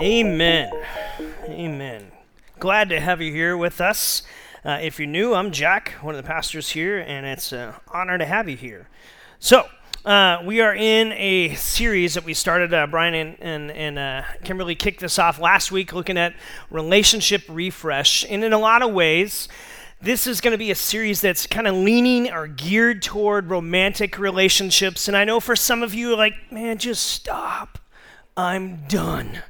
Amen. Amen. Glad to have you here with us. Uh, if you're new, I'm Jack, one of the pastors here, and it's an honor to have you here. So, uh, we are in a series that we started. Uh, Brian and, and, and uh, Kimberly kicked this off last week looking at relationship refresh. And in a lot of ways, this is going to be a series that's kind of leaning or geared toward romantic relationships. And I know for some of you, like, man, just stop. I'm done.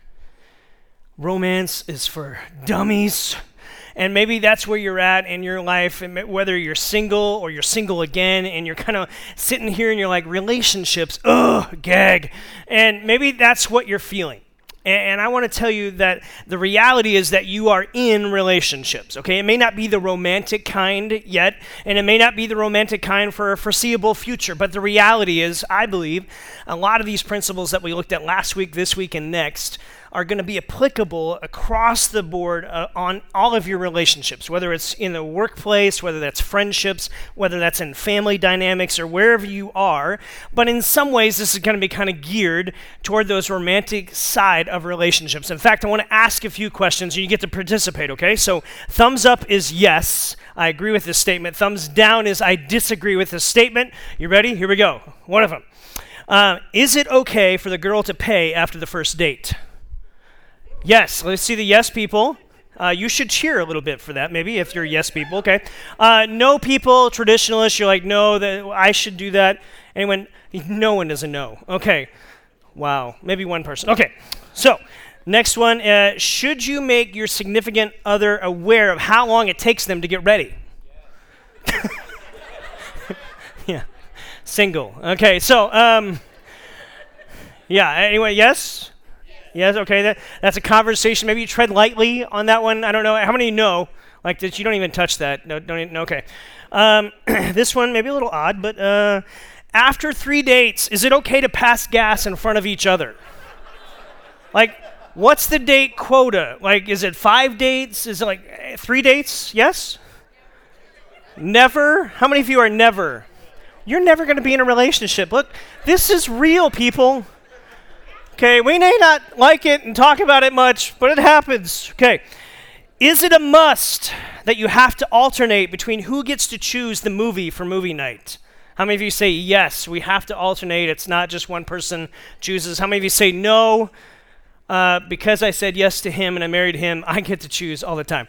Romance is for dummies. And maybe that's where you're at in your life, whether you're single or you're single again, and you're kind of sitting here and you're like, relationships, ugh, gag. And maybe that's what you're feeling. And I want to tell you that the reality is that you are in relationships, okay? It may not be the romantic kind yet, and it may not be the romantic kind for a foreseeable future, but the reality is, I believe, a lot of these principles that we looked at last week, this week, and next are going to be applicable across the board uh, on all of your relationships, whether it's in the workplace, whether that's friendships, whether that's in family dynamics, or wherever you are. But in some ways, this is going to be kind of geared toward those romantic side of relationships. In fact, I want to ask a few questions and you get to participate, okay? So, thumbs up is yes, I agree with this statement. Thumbs down is I disagree with this statement. You ready? Here we go. One of them. Uh, is it okay for the girl to pay after the first date? Yes, let's see the yes people. Uh, you should cheer a little bit for that, maybe, if you're yes people, okay? Uh, no people, traditionalists, you're like, no, that I should do that. Anyone? No one does a no. Okay. Wow. Maybe one person. Okay. So, next one. Uh, should you make your significant other aware of how long it takes them to get ready? yeah. Single. Okay. So, um, yeah. Anyway, yes? Yes, okay. That, that's a conversation. Maybe you tread lightly on that one. I don't know. How many know? Like that you don't even touch that. No, don't even, okay. Um, this one maybe a little odd, but uh, after three dates, is it okay to pass gas in front of each other? like, what's the date quota? Like, is it five dates? Is it like three dates? Yes? Never? How many of you are never? You're never going to be in a relationship. Look, this is real, people. Okay, we may not like it and talk about it much, but it happens. Okay. Is it a must that you have to alternate between who gets to choose the movie for movie night? How many of you say yes, we have to alternate? It's not just one person chooses. How many of you say no? Uh, because I said yes to him and I married him, I get to choose all the time.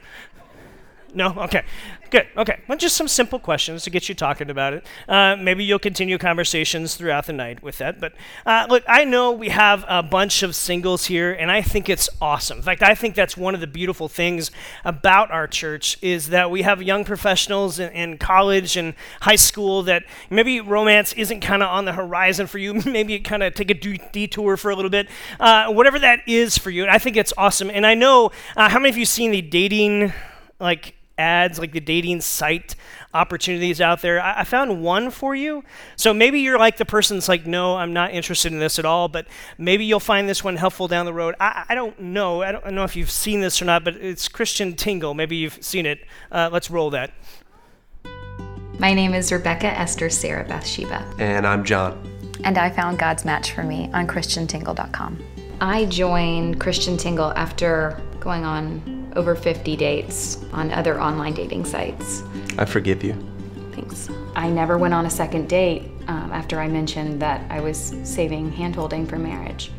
No? Okay. Good. Okay. Well, just some simple questions to get you talking about it. Uh, maybe you'll continue conversations throughout the night with that. But uh, look, I know we have a bunch of singles here, and I think it's awesome. In fact, I think that's one of the beautiful things about our church is that we have young professionals in, in college and high school that maybe romance isn't kind of on the horizon for you. maybe kind of take a detour for a little bit. Uh, whatever that is for you, I think it's awesome. And I know uh, how many of you seen the dating like ads, like the dating site opportunities out there. I, I, found one for you. So maybe you're like the person that's like, no, I'm not interested in this at all, but maybe you'll find this one helpful down the road. I, I don't know. I don't know if you've seen this or not, but it's Christian Tingle. Maybe you've seen it. Uh, let's roll that. My name is Rebecca Esther Sarah Bathsheba. And I'm John. And I found God's match for me on ChristianTingle.com. I joined Christian Tingle after going on over 50 dates on other online dating sites. I forgive you. Thanks. I never went on a second date um, after I mentioned that I was saving handholding for marriage.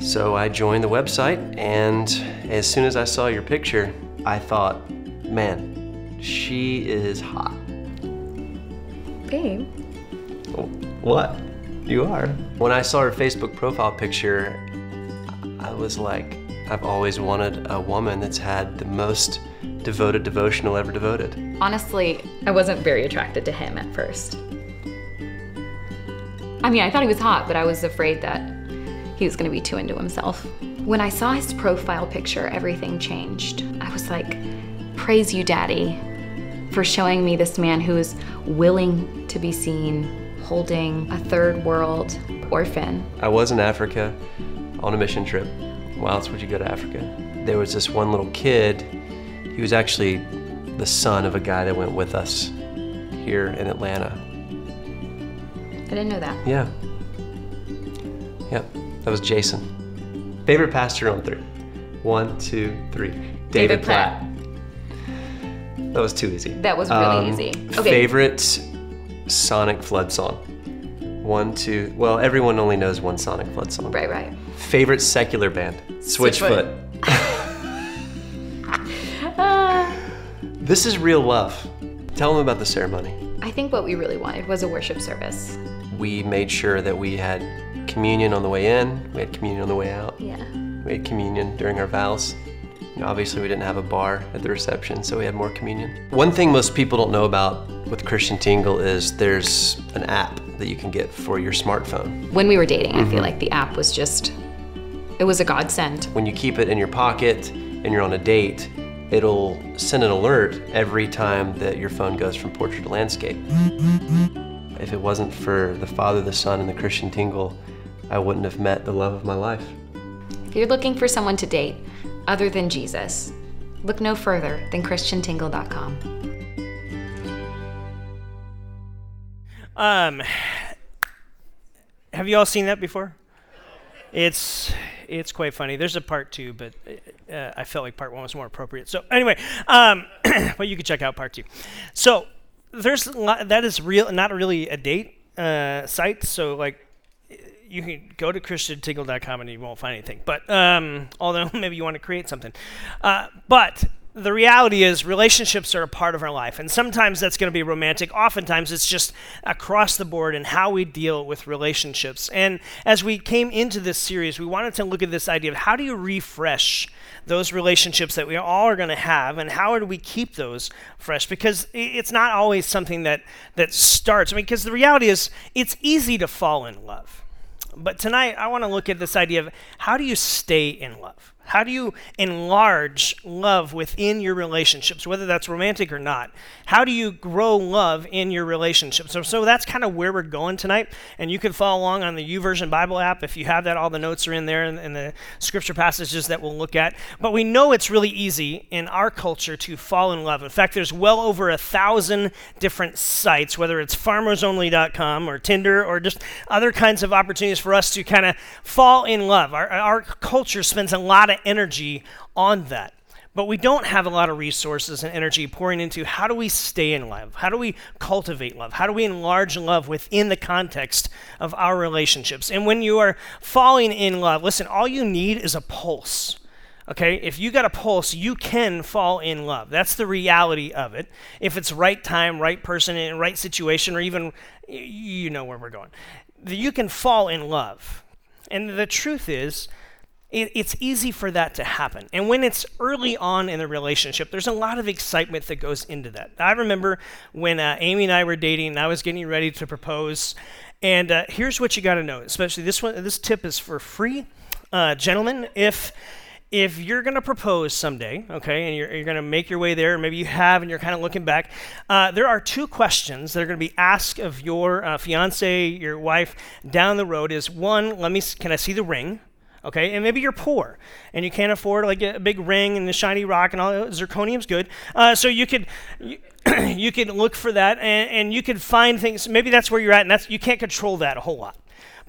So I joined the website, and as soon as I saw your picture, I thought, man, she is hot. Babe. What? You are. When I saw her Facebook profile picture, I was like, I've always wanted a woman that's had the most devoted devotional ever devoted. Honestly, I wasn't very attracted to him at first. I mean, I thought he was hot, but I was afraid that he was going to be too into himself. When I saw his profile picture, everything changed. I was like, Praise you, Daddy, for showing me this man who is willing to be seen holding a third world orphan. I was in Africa on a mission trip why else would you go to Africa? There was this one little kid. He was actually the son of a guy that went with us here in Atlanta. I didn't know that. Yeah. Yep, that was Jason. Favorite pastor on three. One, two, three. David, David Platt. Platt. That was too easy. That was really Um, easy. Okay. Favorite Sonic Flood song. One, two. Well, everyone only knows one Sonic Flood song. Right, right. Favorite secular band. Switchfoot. Ah. This is real love. Tell them about the ceremony. I think what we really wanted was a worship service. We made sure that we had communion on the way in, we had communion on the way out, Yeah. we had communion during our vows. You know, obviously, we didn't have a bar at the reception, so we had more communion. One thing most people don't know about with Christian Tingle is there's an app that you can get for your smartphone. When we were dating, I Mm-hmm. feel like the app was just, it was a godsend. When you keep it in your pocket and you're on a date, it'll send an alert every time that your phone goes from portrait to landscape. If it wasn't for the Father, the Son, and the Christian Tingle, I wouldn't have met the love of my life. If you're looking for someone to date other than Jesus, look no further than ChristianTingle.com. Um, have you all seen that before? It's it's quite funny. There's a part two, but uh, I felt like part one was more appropriate. So anyway, um, but you can check out part two. So there's that is real, not really a date uh, site. So like you can go to christiantingle.com and you won't find anything. But um, although maybe you want to create something, uh, but the reality is relationships are a part of our life, and sometimes that's going to be romantic. Oftentimes it's just across the board and how we deal with relationships. And as we came into this series, we wanted to look at this idea of how do you refresh those relationships that we all are going to have and how do we keep those fresh because it's not always something that that starts i mean because the reality is it's easy to fall in love but tonight i want to look at this idea of how do you stay in love how do you enlarge love within your relationships whether that's romantic or not? How do you grow love in your relationships? So, so that's kind of where we're going tonight and you can follow along on the YouVersion bible app if you have that. All the notes are in there and, and the scripture passages that we'll look at. But we know it's really easy in our culture to fall in love. In fact there's well over a thousand different sites whether it's farmersonly.com or tinder or just other kinds of opportunities for us to kind of fall in love. Our, our culture spends a lot of energy on that but we don't have a lot of resources and energy pouring into how do we stay in love? How do we cultivate love? How do we enlarge love within the context of our relationships? And when you are falling in love, listen, all you need is a pulse. Okay, if you got a pulse, you can fall in love. That's the reality of it. If it's right time, right person, in right situation, or even you know where we're going, you can fall in love. And the truth is, it, it's easy for that to happen. And when it's early on in the relationship, there's a lot of excitement that goes into that. I remember when uh, Amy and I were dating, and I was getting ready to propose. And uh, here's what you got to know, especially this one. This tip is for free, uh, gentlemen. If if you're going to propose someday, okay, and you're, you're going to make your way there, maybe you have and you're kind of looking back, uh, there are two questions that are going to be asked of your uh, fiance, your wife down the road. Is one, let me, can I see the ring? Okay, and maybe you're poor and you can't afford like a big ring and the shiny rock and all. Zirconium's good, uh, so you could you, you could look for that and, and you could find things. Maybe that's where you're at, and that's you can't control that a whole lot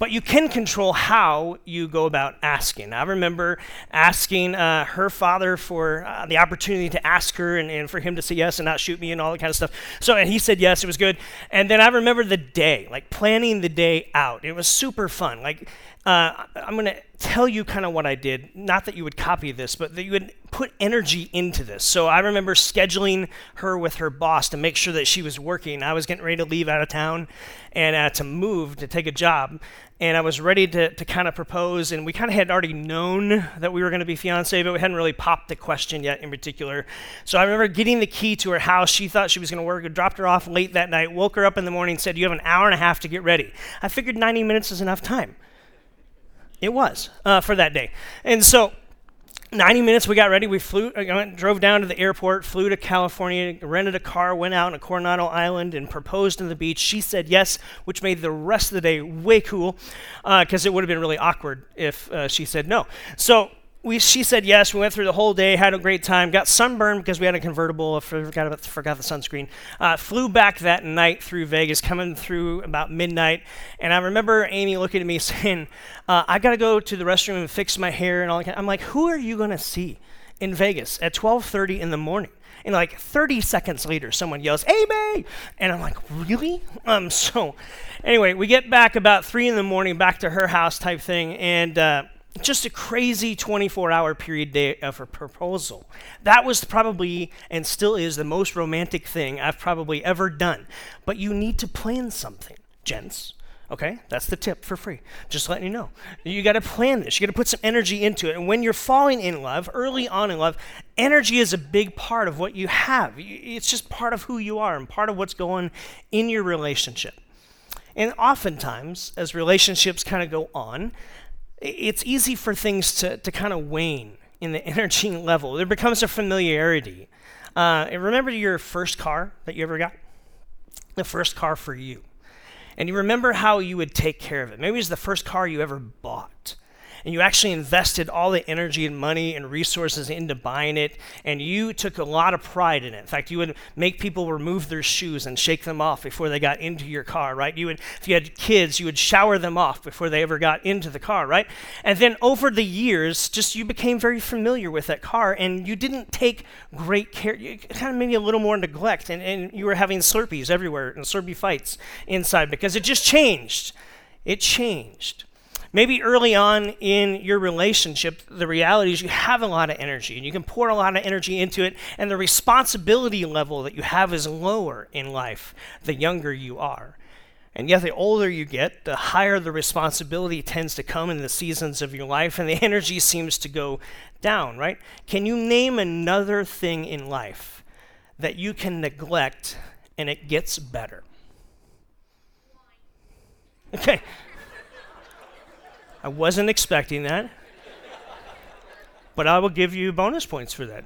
but you can control how you go about asking. I remember asking uh, her father for uh, the opportunity to ask her and, and for him to say yes and not shoot me and all that kind of stuff. So, and he said yes, it was good. And then I remember the day, like planning the day out. It was super fun. Like, uh, I'm going to tell you kind of what I did. Not that you would copy this, but that you would put energy into this. So I remember scheduling her with her boss to make sure that she was working. I was getting ready to leave out of town and uh, to move to take a job. And I was ready to, to kind of propose, and we kind of had already known that we were going to be fiancé, but we hadn't really popped the question yet in particular. So I remember getting the key to her house. She thought she was going to work. I dropped her off late that night, woke her up in the morning, said, You have an hour and a half to get ready. I figured 90 minutes is enough time. It was uh, for that day. And so 90 minutes we got ready. We flew, uh, drove down to the airport, flew to California, rented a car, went out on Coronado Island and proposed on the beach. She said yes, which made the rest of the day way cool because it would have been really awkward if uh, she said no. So we, she said yes. We went through the whole day, had a great time, got sunburned because we had a convertible. Forgot, about, forgot the sunscreen. Uh, flew back that night through Vegas, coming through about midnight. And I remember Amy looking at me saying, uh, I got to go to the restroom and fix my hair and all that. I'm like, who are you going to see in Vegas at 12.30 in the morning? And like 30 seconds later, someone yells, Amy! And I'm like, really? Um, so anyway, we get back about 3 in the morning, back to her house type thing. And... Uh, just a crazy 24 hour period day uh, of a proposal. That was probably and still is the most romantic thing I've probably ever done. But you need to plan something, gents. Okay? That's the tip for free. Just letting you know. You got to plan this. You got to put some energy into it. And when you're falling in love, early on in love, energy is a big part of what you have. It's just part of who you are and part of what's going in your relationship. And oftentimes, as relationships kind of go on, it's easy for things to, to kind of wane in the energy level. There becomes a familiarity. Uh, remember your first car that you ever got? The first car for you. And you remember how you would take care of it. Maybe it was the first car you ever bought and you actually invested all the energy and money and resources into buying it, and you took a lot of pride in it. In fact, you would make people remove their shoes and shake them off before they got into your car, right? You would, if you had kids, you would shower them off before they ever got into the car, right? And then over the years, just you became very familiar with that car, and you didn't take great care. You kind of maybe a little more neglect, and, and you were having Slurpees everywhere and Slurpee fights inside because it just changed. It changed. Maybe early on in your relationship, the reality is you have a lot of energy and you can pour a lot of energy into it, and the responsibility level that you have is lower in life the younger you are. And yet, the older you get, the higher the responsibility tends to come in the seasons of your life, and the energy seems to go down, right? Can you name another thing in life that you can neglect and it gets better? Okay, I wasn't expecting that. But I will give you bonus points for that.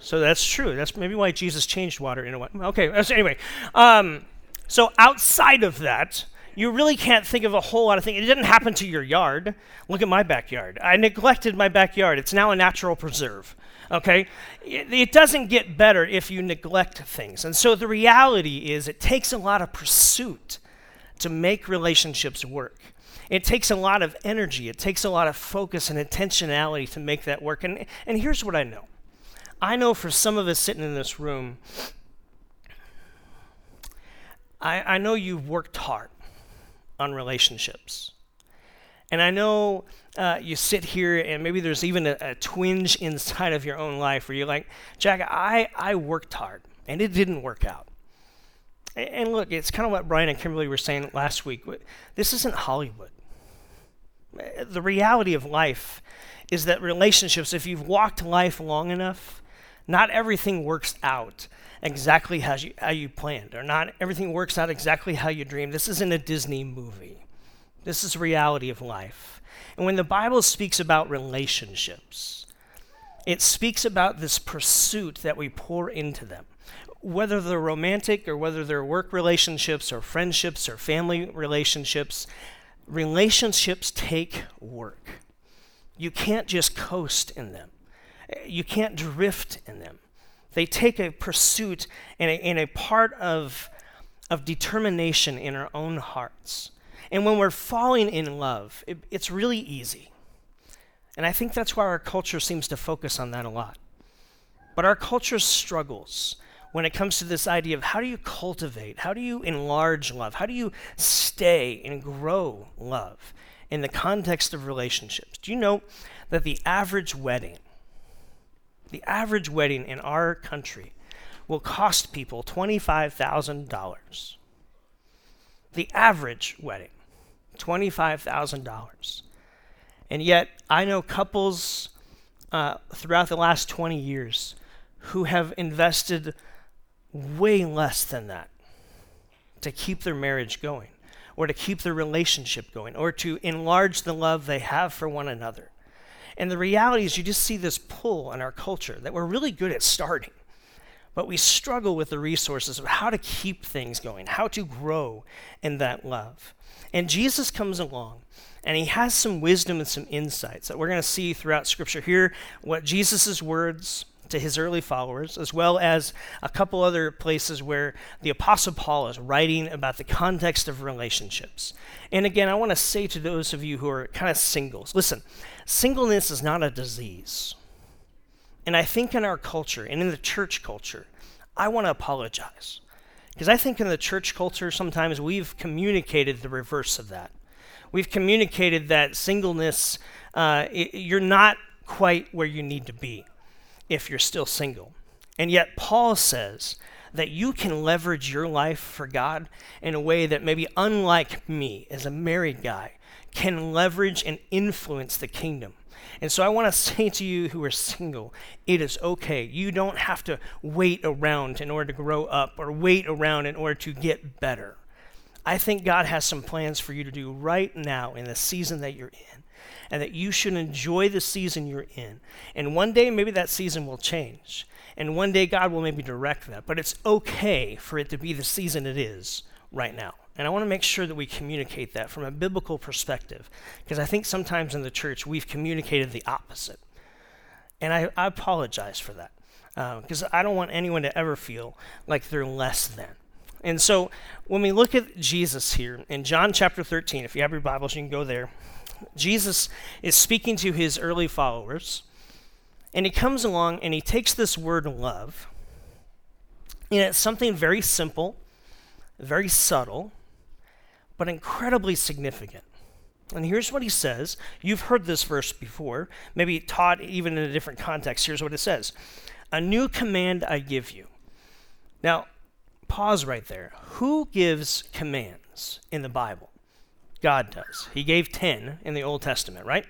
So that's true. That's maybe why Jesus changed water into wine. Okay, anyway. Um, so outside of that, you really can't think of a whole lot of things. It didn't happen to your yard. Look at my backyard. I neglected my backyard. It's now a natural preserve. Okay? It, it, doesn't get better if you neglect things. And so the reality is, it takes a lot of pursuit to make relationships work. It takes a lot of energy, it takes a lot of focus and intentionality to make that work. And, and here's what I know I know for some of us sitting in this room, I, I know you've worked hard on relationships. And I know uh, you sit here and maybe there's even a, a, twinge inside of your own life where you're like, Jack, I, I worked hard and it didn't work out. And look, it's kind of what Brian and Kimberly were saying last week. This isn't Hollywood. The reality of life is that relationships, if you've walked life long enough, not everything works out exactly how you, how you planned, or not everything works out exactly how you dreamed. This isn't a Disney movie. This is reality of life. And when the Bible speaks about relationships, it speaks about this pursuit that we pour into them whether they're romantic or whether they're work relationships or friendships or family relationships, relationships take work. You can't just coast in them, you can't drift in them. They take a pursuit and a, and a part of, of determination in our own hearts. And when we're falling in love, it, it's really easy. And I think that's why our culture seems to focus on that a lot. But our culture struggles when it comes to this idea of how do you cultivate, how do you enlarge love, how do you stay and grow love in the context of relationships. Do you know that the average wedding, the average wedding in our country will cost people $25,000? The average wedding, $25,000. And yet, I know couples uh, throughout the last 20 years who have invested way less than that to keep their marriage going, or to keep their relationship going, or to enlarge the love they have for one another. And the reality is, you just see this pull in our culture that we're really good at starting, but we struggle with the resources of how to keep things going, how to grow in that love. And Jesus comes along and he has some wisdom and some insights that we're going to see throughout Scripture here, what Jesus' words to his early followers, as well as a couple other places where the Apostle Paul is writing about the context of relationships. And again, I want to say to those of you who are kind of singles listen, singleness is not a disease. And I think in our culture and in the church culture, I want to apologize. Because I think in the church culture, sometimes we've communicated the reverse of that. We've communicated that singleness, uh, it, you're not quite where you need to be if you're still single. And yet, Paul says that you can leverage your life for God in a way that maybe, unlike me as a married guy, can leverage and influence the kingdom. And so I want to say to you who are single, it is okay. You don't have to wait around in order to grow up or wait around in order to get better. I think God has some plans for you to do right now in the season that you're in, and that you should enjoy the season you're in. And one day, maybe that season will change. And one day, God will maybe direct that. But it's okay for it to be the season it is right now. And I want to make sure that we communicate that from a biblical perspective, because I think sometimes in the church we've communicated the opposite. And I, I apologize for that, because uh, I don't want anyone to ever feel like they're less than. And so when we look at Jesus here in John chapter 13, if you have your Bibles, you can go there. Jesus is speaking to his early followers, and he comes along and he takes this word love, and it's something very simple, very subtle, but incredibly significant. And here's what he says. You've heard this verse before, maybe taught even in a different context. Here's what it says A new command I give you. Now, pause right there. Who gives commands in the Bible? God does. He gave 10 in the Old Testament, right?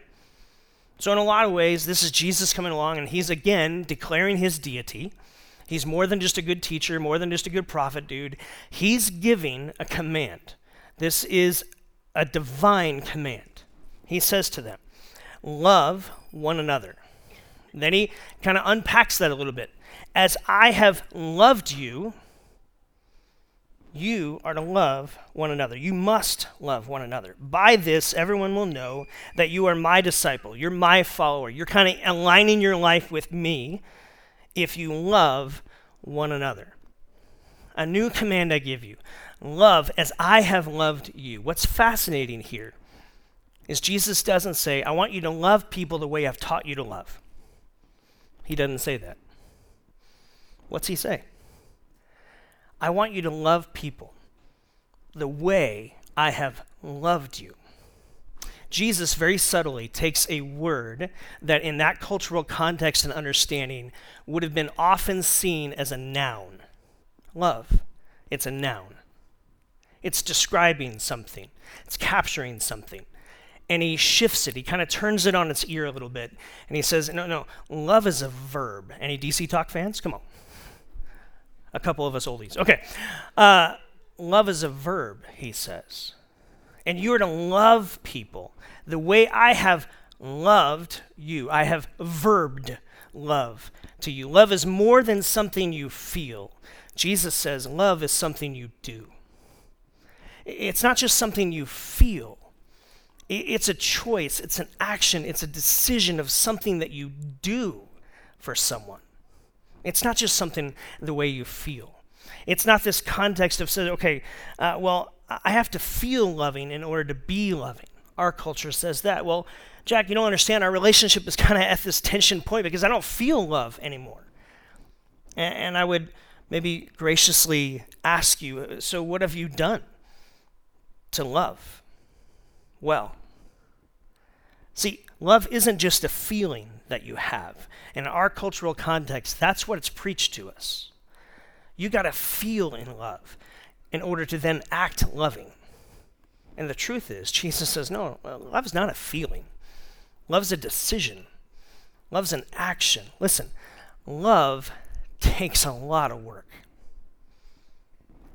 So, in a lot of ways, this is Jesus coming along and he's again declaring his deity. He's more than just a good teacher, more than just a good prophet, dude. He's giving a command. This is a divine command. He says to them, Love one another. Then he kind of unpacks that a little bit. As I have loved you, you are to love one another. You must love one another. By this, everyone will know that you are my disciple. You're my follower. You're kind of aligning your life with me if you love one another. A new command I give you love as I have loved you. What's fascinating here is Jesus doesn't say, I want you to love people the way I've taught you to love. He doesn't say that. What's he say? I want you to love people the way I have loved you. Jesus very subtly takes a word that, in that cultural context and understanding, would have been often seen as a noun. Love. It's a noun. It's describing something, it's capturing something. And he shifts it. He kind of turns it on its ear a little bit. And he says, No, no, love is a verb. Any DC Talk fans? Come on. A couple of us oldies. Okay. Uh, love is a verb, he says. And you are to love people the way I have loved you. I have verbed love to you. Love is more than something you feel. Jesus says love is something you do. It's not just something you feel, it's a choice, it's an action, it's a decision of something that you do for someone. It's not just something the way you feel. It's not this context of saying, okay, uh, well, I have to feel loving in order to be loving. Our culture says that. Well, Jack, you don't understand. Our relationship is kind of at this tension point because I don't feel love anymore. And, and I would maybe graciously ask you, so what have you done? to love well. See, love isn't just a feeling that you have. In our cultural context, that's what it's preached to us. You got to feel in love in order to then act loving. And the truth is, Jesus says, no, love is not a feeling. Love's a decision. Love's an action. Listen, love takes a lot of work.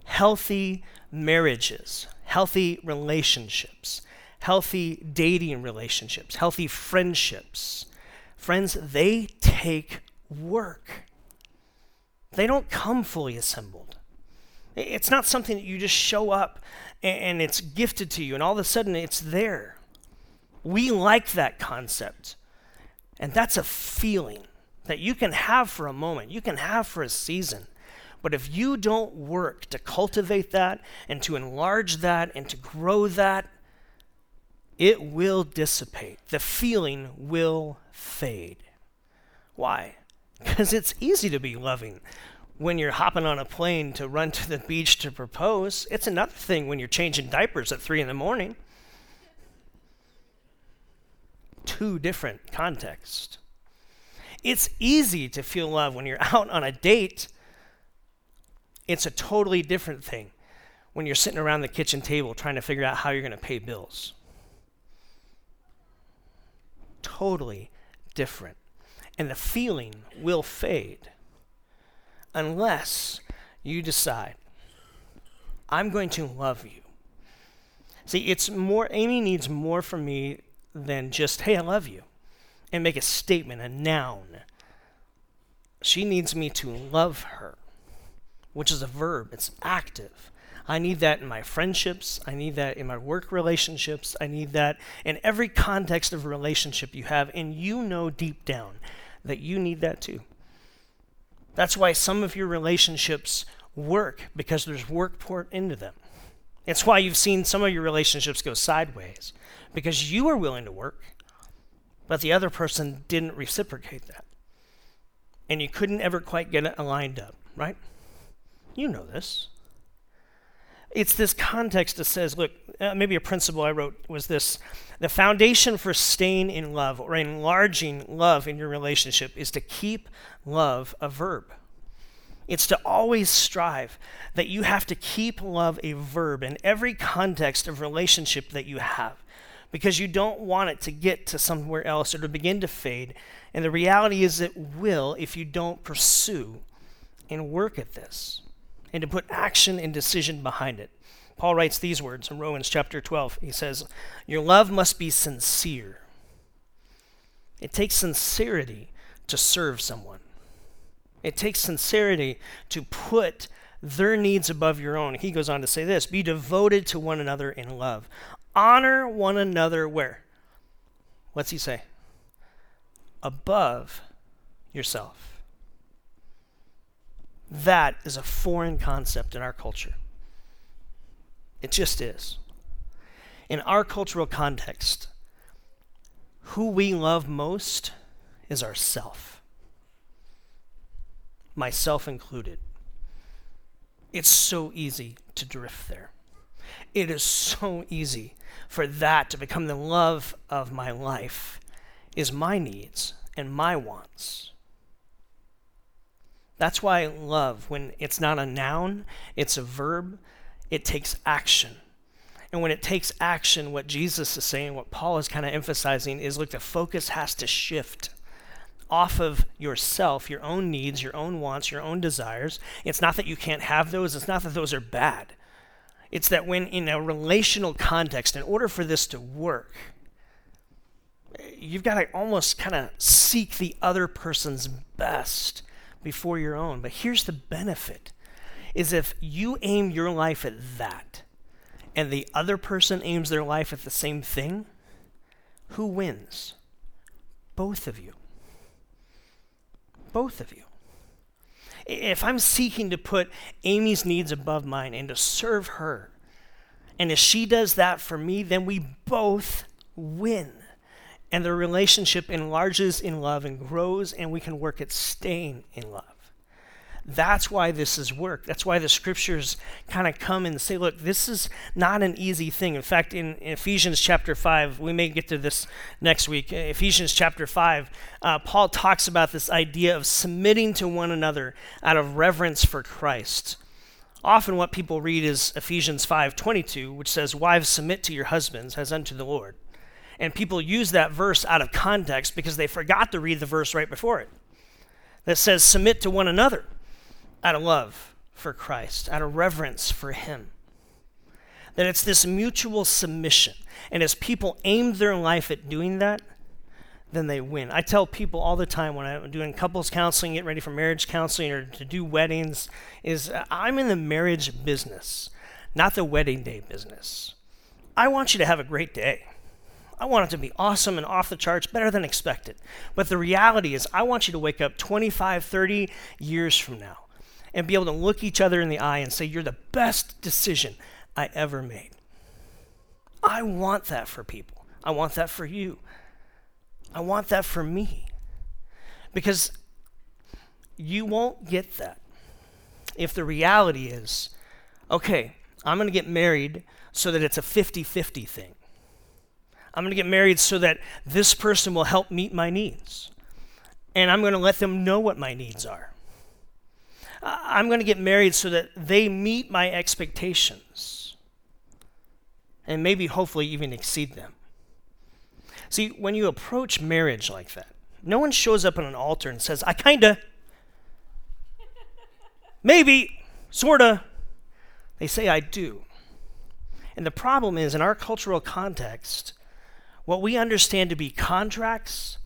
Healthy marriages healthy relationships, healthy dating relationships, healthy friendships. Friends, they take work. They don't come fully assembled. It's not something that you just show up and it's gifted to you and all of a sudden it's there. We like that concept. And that's a feeling that you can have for a moment, you can have for a season. But if you don't work to cultivate that and to enlarge that and to grow that, it will dissipate. The feeling will fade. Why? Because it's easy to be loving when you're hopping on a plane to run to the beach to propose. It's another thing when you're changing diapers at 3 in the morning. Two different contexts. It's easy to feel love when you're out on a date. It's a totally different thing when you're sitting around the kitchen table trying to figure out how you're going to pay bills. Totally different. And the feeling will fade unless you decide, I'm going to love you. See, it's more, Amy needs more from me than just, hey, I love you, and make a statement, a noun. She needs me to love her, which is a verb, it's active. I need that in my friendships. I need that in my work relationships. I need that in every context of relationship you have. And you know deep down that you need that too. That's why some of your relationships work because there's work poured into them. It's why you've seen some of your relationships go sideways because you are willing to work, but the other person didn't reciprocate that. And you couldn't ever quite get it aligned up, right? You know this. It's this context that says, look, uh, maybe a principle I wrote was this the foundation for staying in love or enlarging love in your relationship is to keep love a verb. It's to always strive that you have to keep love a verb in every context of relationship that you have because you don't want it to get to somewhere else or to begin to fade. And the reality is, it will if you don't pursue and work at this and to put action and decision behind it. Paul writes these words in Romans chapter 12. He says, Your love must be sincere. It takes sincerity to serve someone, it takes sincerity to put their needs above your own. He goes on to say this Be devoted to one another in love. Honor one another where? What's he say? Above yourself. That is a foreign concept in our culture. It just is. In our cultural context, who we love most is ourself. Myself included. It's so easy to drift there. It is so easy for that to become the love of my life is my needs and my wants. That's why love, when it's not a noun, it's a verb, it takes action. And when it takes action, what Jesus is saying, what Paul is kind of emphasizing is look, the focus has to shift off of yourself, your own needs, your own wants, your own desires. It's not that you can't have those, it's not that those are bad. It's that when in a relational context, in order for this to work, you've got to almost kind of seek the other person's best before your own. But here's the benefit is if you aim your life at that and the other person aims their life at the same thing, who wins? Both of you. Both of you. If I'm seeking to put Amy's needs above mine and to serve her, and if she does that for me, then we both win and the relationship enlarges in love and grows, and we can work at staying in love. That's why this is work. That's why the scriptures kind of come and say, look, this is not an easy thing. In fact, in, Ephesians chapter 5, we may get to this next week. Ephesians chapter 5, uh, Paul talks about this idea of submitting to one another out of reverence for Christ. Often what people read is Ephesians 5:22, which says, "Wives submit to your husbands as unto the Lord." And people use that verse out of context because they forgot to read the verse right before it that says, Submit to one another out of love for Christ, out of reverence for Him. That it's this mutual submission. And as people aim their life at doing that, then they win. I tell people all the time when I'm doing couples counseling, getting ready for marriage counseling, or to do weddings, is uh, I'm in the marriage business, not the wedding day business. I want you to have a great day. I want it to be awesome and off the charts, better than expected. But the reality is, I want you to wake up 25, 30 years from now and be able to look each other in the eye and say, You're the best decision I ever made. I want that for people. I want that for you. I want that for me. Because you won't get that if the reality is, okay, I'm going to get married so that it's a 50 50 thing. I'm going to get married so that this person will help meet my needs. And I'm going to let them know what my needs are. I'm going to get married so that they meet my expectations and maybe, hopefully, even exceed them. See, when you approach marriage like that, no one shows up on an altar and says, I kinda, maybe, sorta. They say, I do. And the problem is, in our cultural context, what we understand to be contracts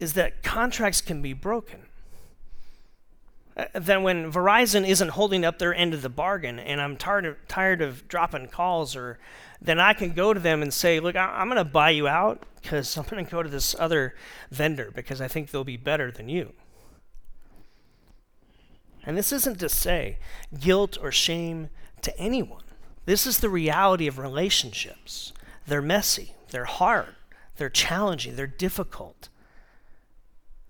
is that contracts can be broken. Uh, then when Verizon isn't holding up their end of the bargain and I'm tired of, tired of dropping calls or then I can go to them and say, look, I, am going to buy you out because I'm going to go to this other vendor because I think they'll be better than you. And this isn't to say guilt or shame to anyone. This is the reality of relationships. They're messy. They're hard, they're challenging, they're difficult.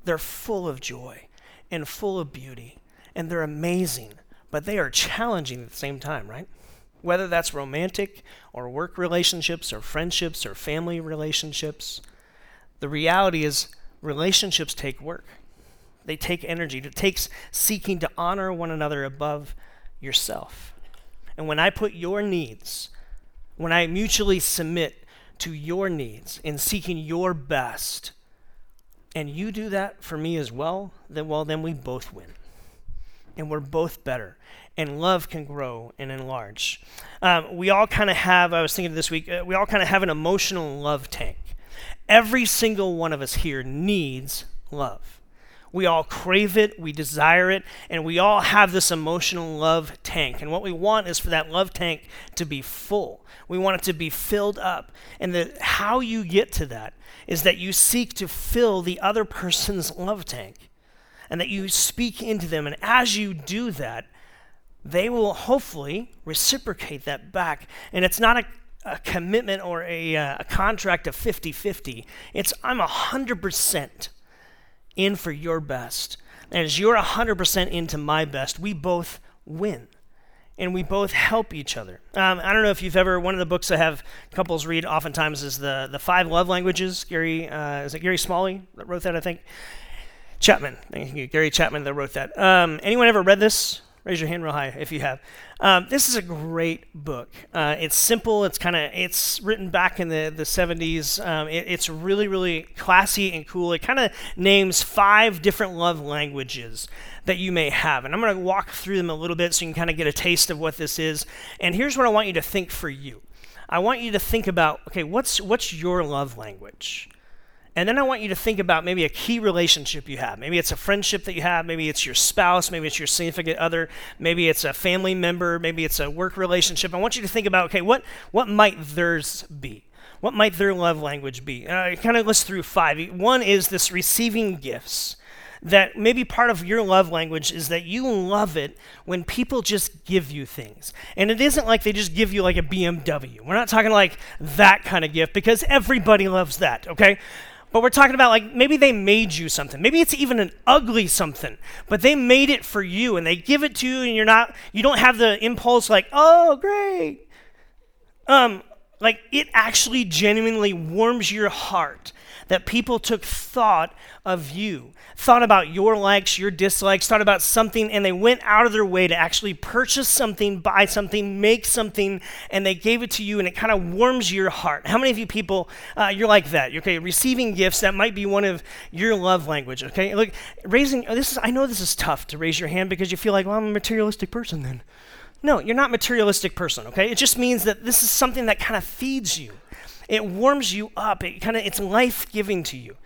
They're full of joy and full of beauty, and they're amazing, but they are challenging at the same time, right? Whether that's romantic or work relationships or friendships or family relationships, the reality is relationships take work. They take energy. It takes seeking to honor one another above yourself. And when I put your needs, when I mutually submit to your needs in seeking your best, and you do that for me as well, then well, then we both win. And we're both better. And love can grow and enlarge. Um, we all kind of have, I was thinking this week, uh, we all kind of have an emotional love tank. Every single one of us here needs love. We all crave it, we desire it, and we all have this emotional love tank. And what we want is for that love tank to be full. We want it to be filled up. And the, how you get to that is that you seek to fill the other person's love tank and that you speak into them. And as you do that, they will hopefully reciprocate that back. And it's not a, a commitment or a, uh, a contract of 50 50. It's I'm 100% in for your best. And as you're 100% into my best, we both win. And we both help each other. Um, I don't know if you've ever, one of the books I have couples read oftentimes is the, the Five Love Languages. Gary, uh, is it Gary Smalley that wrote that, I think? Chapman. Gary Chapman that wrote that. Um, anyone ever read this? Raise your hand real high if you have. Um, this is a great book. Uh, it's simple. It's kind of it's written back in the the 70s. Um, it, it's really really classy and cool. It kind of names five different love languages that you may have, and I'm going to walk through them a little bit so you can kind of get a taste of what this is. And here's what I want you to think for you. I want you to think about okay, what's what's your love language? And then I want you to think about maybe a key relationship you have. Maybe it's a friendship that you have. Maybe it's your spouse. Maybe it's your significant other. Maybe it's a family member. Maybe it's a work relationship. I want you to think about okay, what, what might theirs be? What might their love language be? Uh, kind of list through five. One is this receiving gifts. That maybe part of your love language is that you love it when people just give you things. And it isn't like they just give you like a BMW. We're not talking like that kind of gift because everybody loves that, okay? But we're talking about like maybe they made you something. Maybe it's even an ugly something, but they made it for you and they give it to you and you're not you don't have the impulse like, "Oh, great." Um like it actually genuinely warms your heart that people took thought of you, thought about your likes, your dislikes, thought about something, and they went out of their way to actually purchase something, buy something, make something, and they gave it to you, and it kind of warms your heart. How many of you people, uh, you're like that? Okay, receiving gifts, that might be one of your love language, okay? Look, raising, this is, I know this is tough to raise your hand because you feel like, well, I'm a materialistic person then. No, you're not materialistic person, okay? It just means that this is something that kind of feeds you. It warms you up. It kind of it's life-giving to you.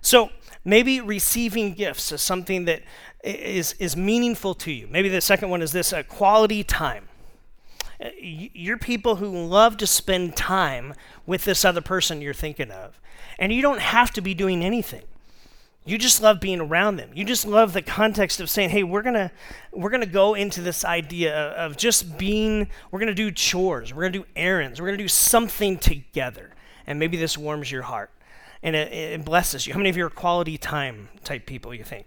So maybe receiving gifts is something that is is meaningful to you. Maybe the second one is this: a quality time. Uh, you're people who love to spend time with this other person you're thinking of, and you don't have to be doing anything. You just love being around them. You just love the context of saying, "Hey, we're gonna we're gonna go into this idea of just being. We're gonna do chores. We're gonna do errands. We're gonna do something together." And maybe this warms your heart and it, it blesses you. How many of you are quality time type people? You think?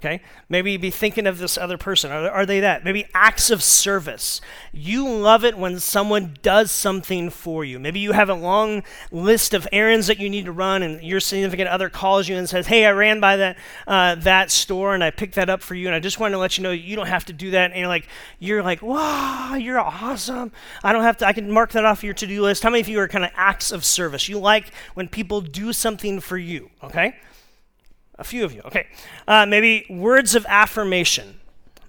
Okay? Maybe you'd be thinking of this other person. Are, are, they that? Maybe acts of service. You love it when someone does something for you. Maybe you have a long list of errands that you need to run, and your significant other calls you and says, Hey, I ran by that, uh, that store and I picked that up for you, and I just wanted to let you know you don't have to do that. And you're like, you're like, Wow, you're awesome. I don't have to, I can mark that off your to do list. How many of you are kind of acts of service? You like when people do something for you, okay? A few of you. Okay. Uh, maybe words of affirmation.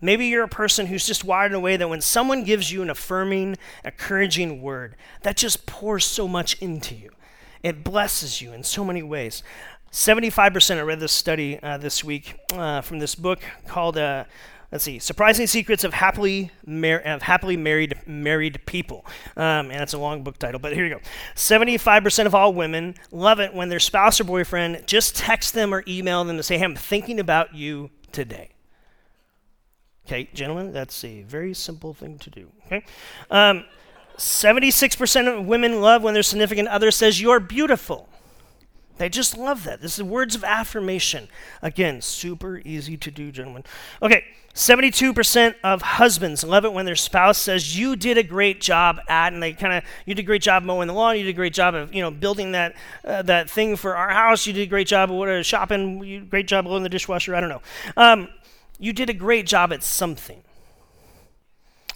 Maybe you're a person who's just wired in a way that when someone gives you an affirming, encouraging word, that just pours so much into you. It blesses you in so many ways. 75%, I read this study uh, this week uh, from this book called uh, let's see, surprising secrets of happily mar- of happily married married people, um, and it's a long book title. But here you go. Seventy-five percent of all women love it when their spouse or boyfriend just text them or email them to say, "Hey, I'm thinking about you today." Okay, gentlemen, that's a very simple thing to do. Okay. Um, 76% of women love when their significant other says, You're beautiful. They just love that. This is words of affirmation. Again, super easy to do, gentlemen. Okay, 72% of husbands love it when their spouse says, You did a great job at, and they kind of, you did a great job mowing the lawn, you did a great job of, you know, building that, uh, that thing for our house, you did a great job of what, shopping, you great job loading the dishwasher, I don't know. Um, you did a great job at something.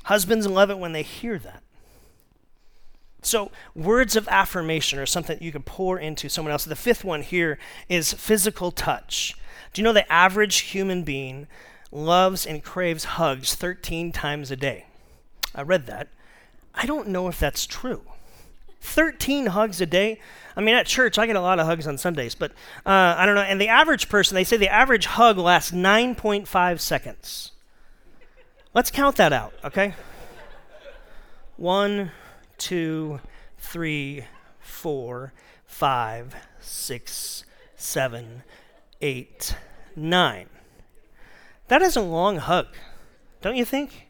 Husbands love it when they hear that. So, words of affirmation are something that you can pour into someone else. The fifth one here is physical touch. Do you know the average human being loves and craves hugs 13 times a day? I read that. I don't know if that's true. 13 hugs a day? I mean, at church, I get a lot of hugs on Sundays, but uh, I don't know. And the average person, they say the average hug lasts 9.5 seconds. Let's count that out, okay? One, two, three, four, five, six, seven, eight, nine. That is a long hug, don't you think?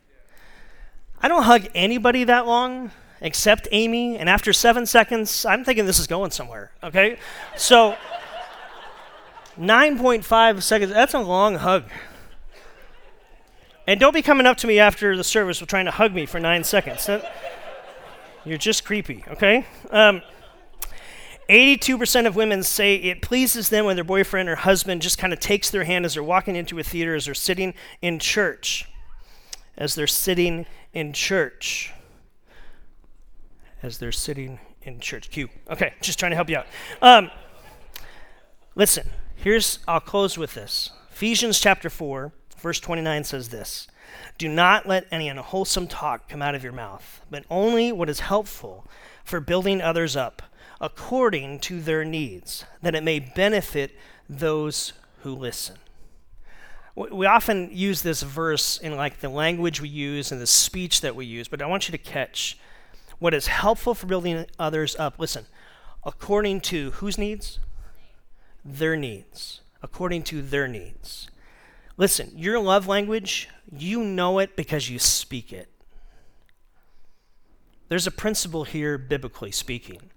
I don't hug anybody that long except Amy, and after seven seconds, I'm thinking this is going somewhere, okay? So, 9.5 seconds, that's a long hug. And don't be coming up to me after the service trying to hug me for nine seconds. That, you're just creepy, okay? Um, 82% of women say it pleases them when their boyfriend or husband just kind of takes their hand as they're walking into a theater, as they're sitting in church. As they're sitting in church. As they're sitting in church. Q. Okay, just trying to help you out. Um, listen, here's, I'll close with this. Ephesians chapter 4, verse 29 says this do not let any unwholesome talk come out of your mouth, but only what is helpful for building others up according to their needs, that it may benefit those who listen. We often use this verse in like the language we use and the speech that we use, but I want you to catch what is helpful for building others up. Listen, according to whose needs? Their needs. According to their needs. Listen, your love language, you know it because you speak it. There's a principle here, biblically speaking,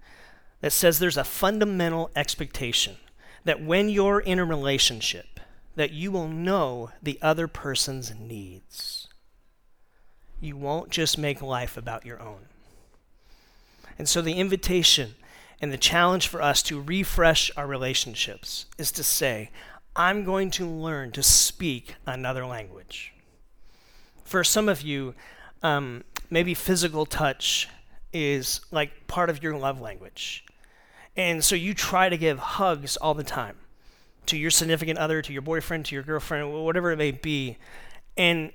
that says there's a fundamental expectation that when you're in a relationship, that you will know the other person's needs. You won't just make life about your own. And so the invitation and the challenge for us to refresh our relationships is to say, I'm going to learn to speak another language. For some of you, um, maybe physical touch is like part of your love language. And so you try to give hugs all the time to your significant other, to your boyfriend, to your girlfriend, whatever it may be. And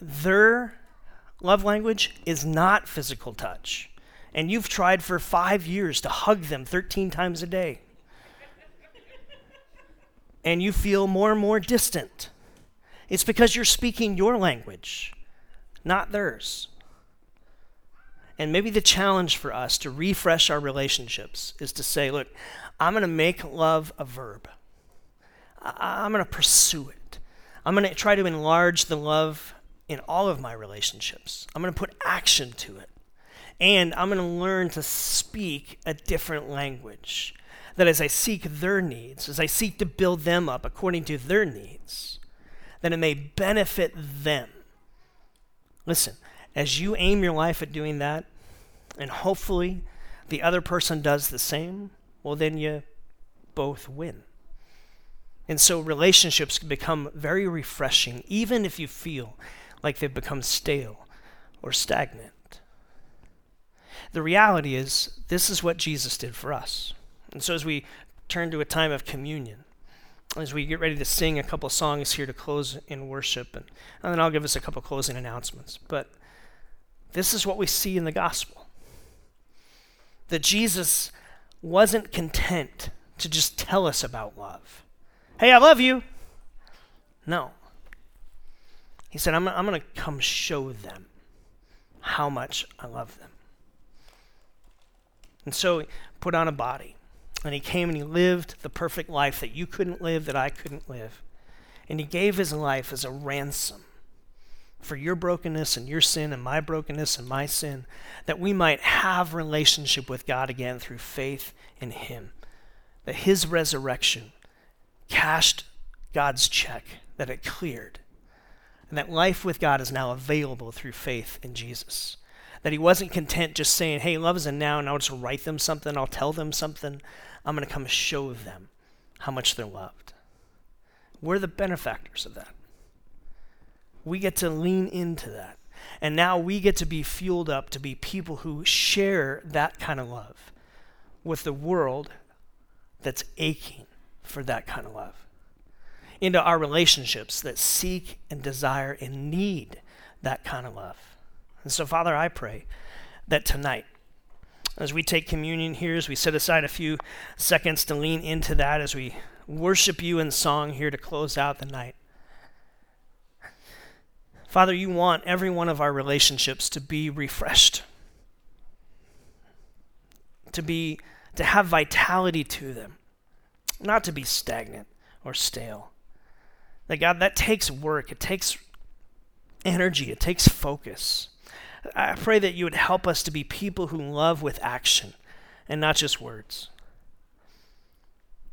their love language is not physical touch. and you've tried for five years to hug them 13 times a day. And you feel more and more distant. It's because you're speaking your language, not theirs. And maybe the challenge for us to refresh our relationships is to say, look, I'm going to make love a verb. I- am going to pursue it. I'm going to try to enlarge the love in all of my relationships. I'm going to put action to it. And I'm going to learn to speak a different language. That as I seek their needs, as I seek to build them up according to their needs, that it may benefit them. Listen, as you aim your life at doing that, and hopefully the other person does the same, well, then you both win. And so relationships can become very refreshing, even if you feel like they've become stale or stagnant. The reality is, this is what Jesus did for us. And so as we turn to a time of communion, as we get ready to sing a couple songs here to close in worship, and, and then I'll give us a couple closing announcements. But this is what we see in the gospel that Jesus wasn't content to just tell us about love. Hey, I love you. No. He said, I'm, I'm going to come show them how much I love them. And so he put on a body. And he came and he lived the perfect life that you couldn't live, that I couldn't live. And he gave his life as a ransom for your brokenness and your sin and my brokenness and my sin, that we might have relationship with God again through faith in him. That his resurrection cashed God's check, that it cleared and that life with God is now available through faith in Jesus. That he wasn't content just saying, hey, love is a noun, I'll just write them something, I'll tell them something. I'm going to come show them how much they're loved. We're the benefactors of that. We get to lean into that. And now we get to be fueled up to be people who share that kind of love with the world that's aching for that kind of love into our relationships that seek and desire and need that kind of love. And so, Father, I pray that tonight, as we take communion here, as we set aside a few seconds to lean into that, as we worship you in song here to close out the night, Father, you want every one of our relationships to be refreshed, to be to have vitality to them, not to be stagnant or stale. That God, that takes work. It takes energy. It takes focus. I pray that you would help us to be people who love with action and not just words.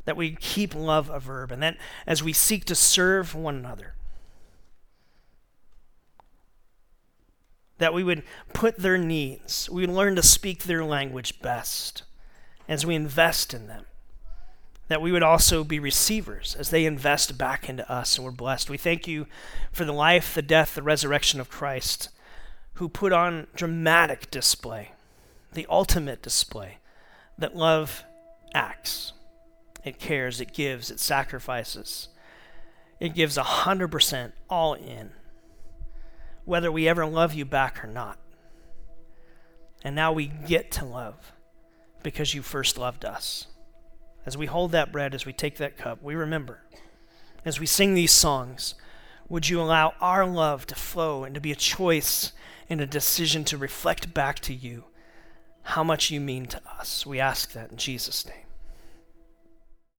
That we keep love a verb, and that as we seek to serve one another, that we would put their needs, we would learn to speak their language best as we invest in them that we would also be receivers as they invest back into us and we're blessed. We thank you for the life, the death, the resurrection of Christ, who put on dramatic display, the ultimate display, that love acts. It cares, it gives, it sacrifices. It gives 100% all in, whether we ever love you back or not. And now we get to love because you first loved us. As we hold that bread, as we take that cup, we remember. As we sing these songs, would you allow our love to flow and to be a choice and a decision to reflect back to you how much you mean to us? We ask that in Jesus' name.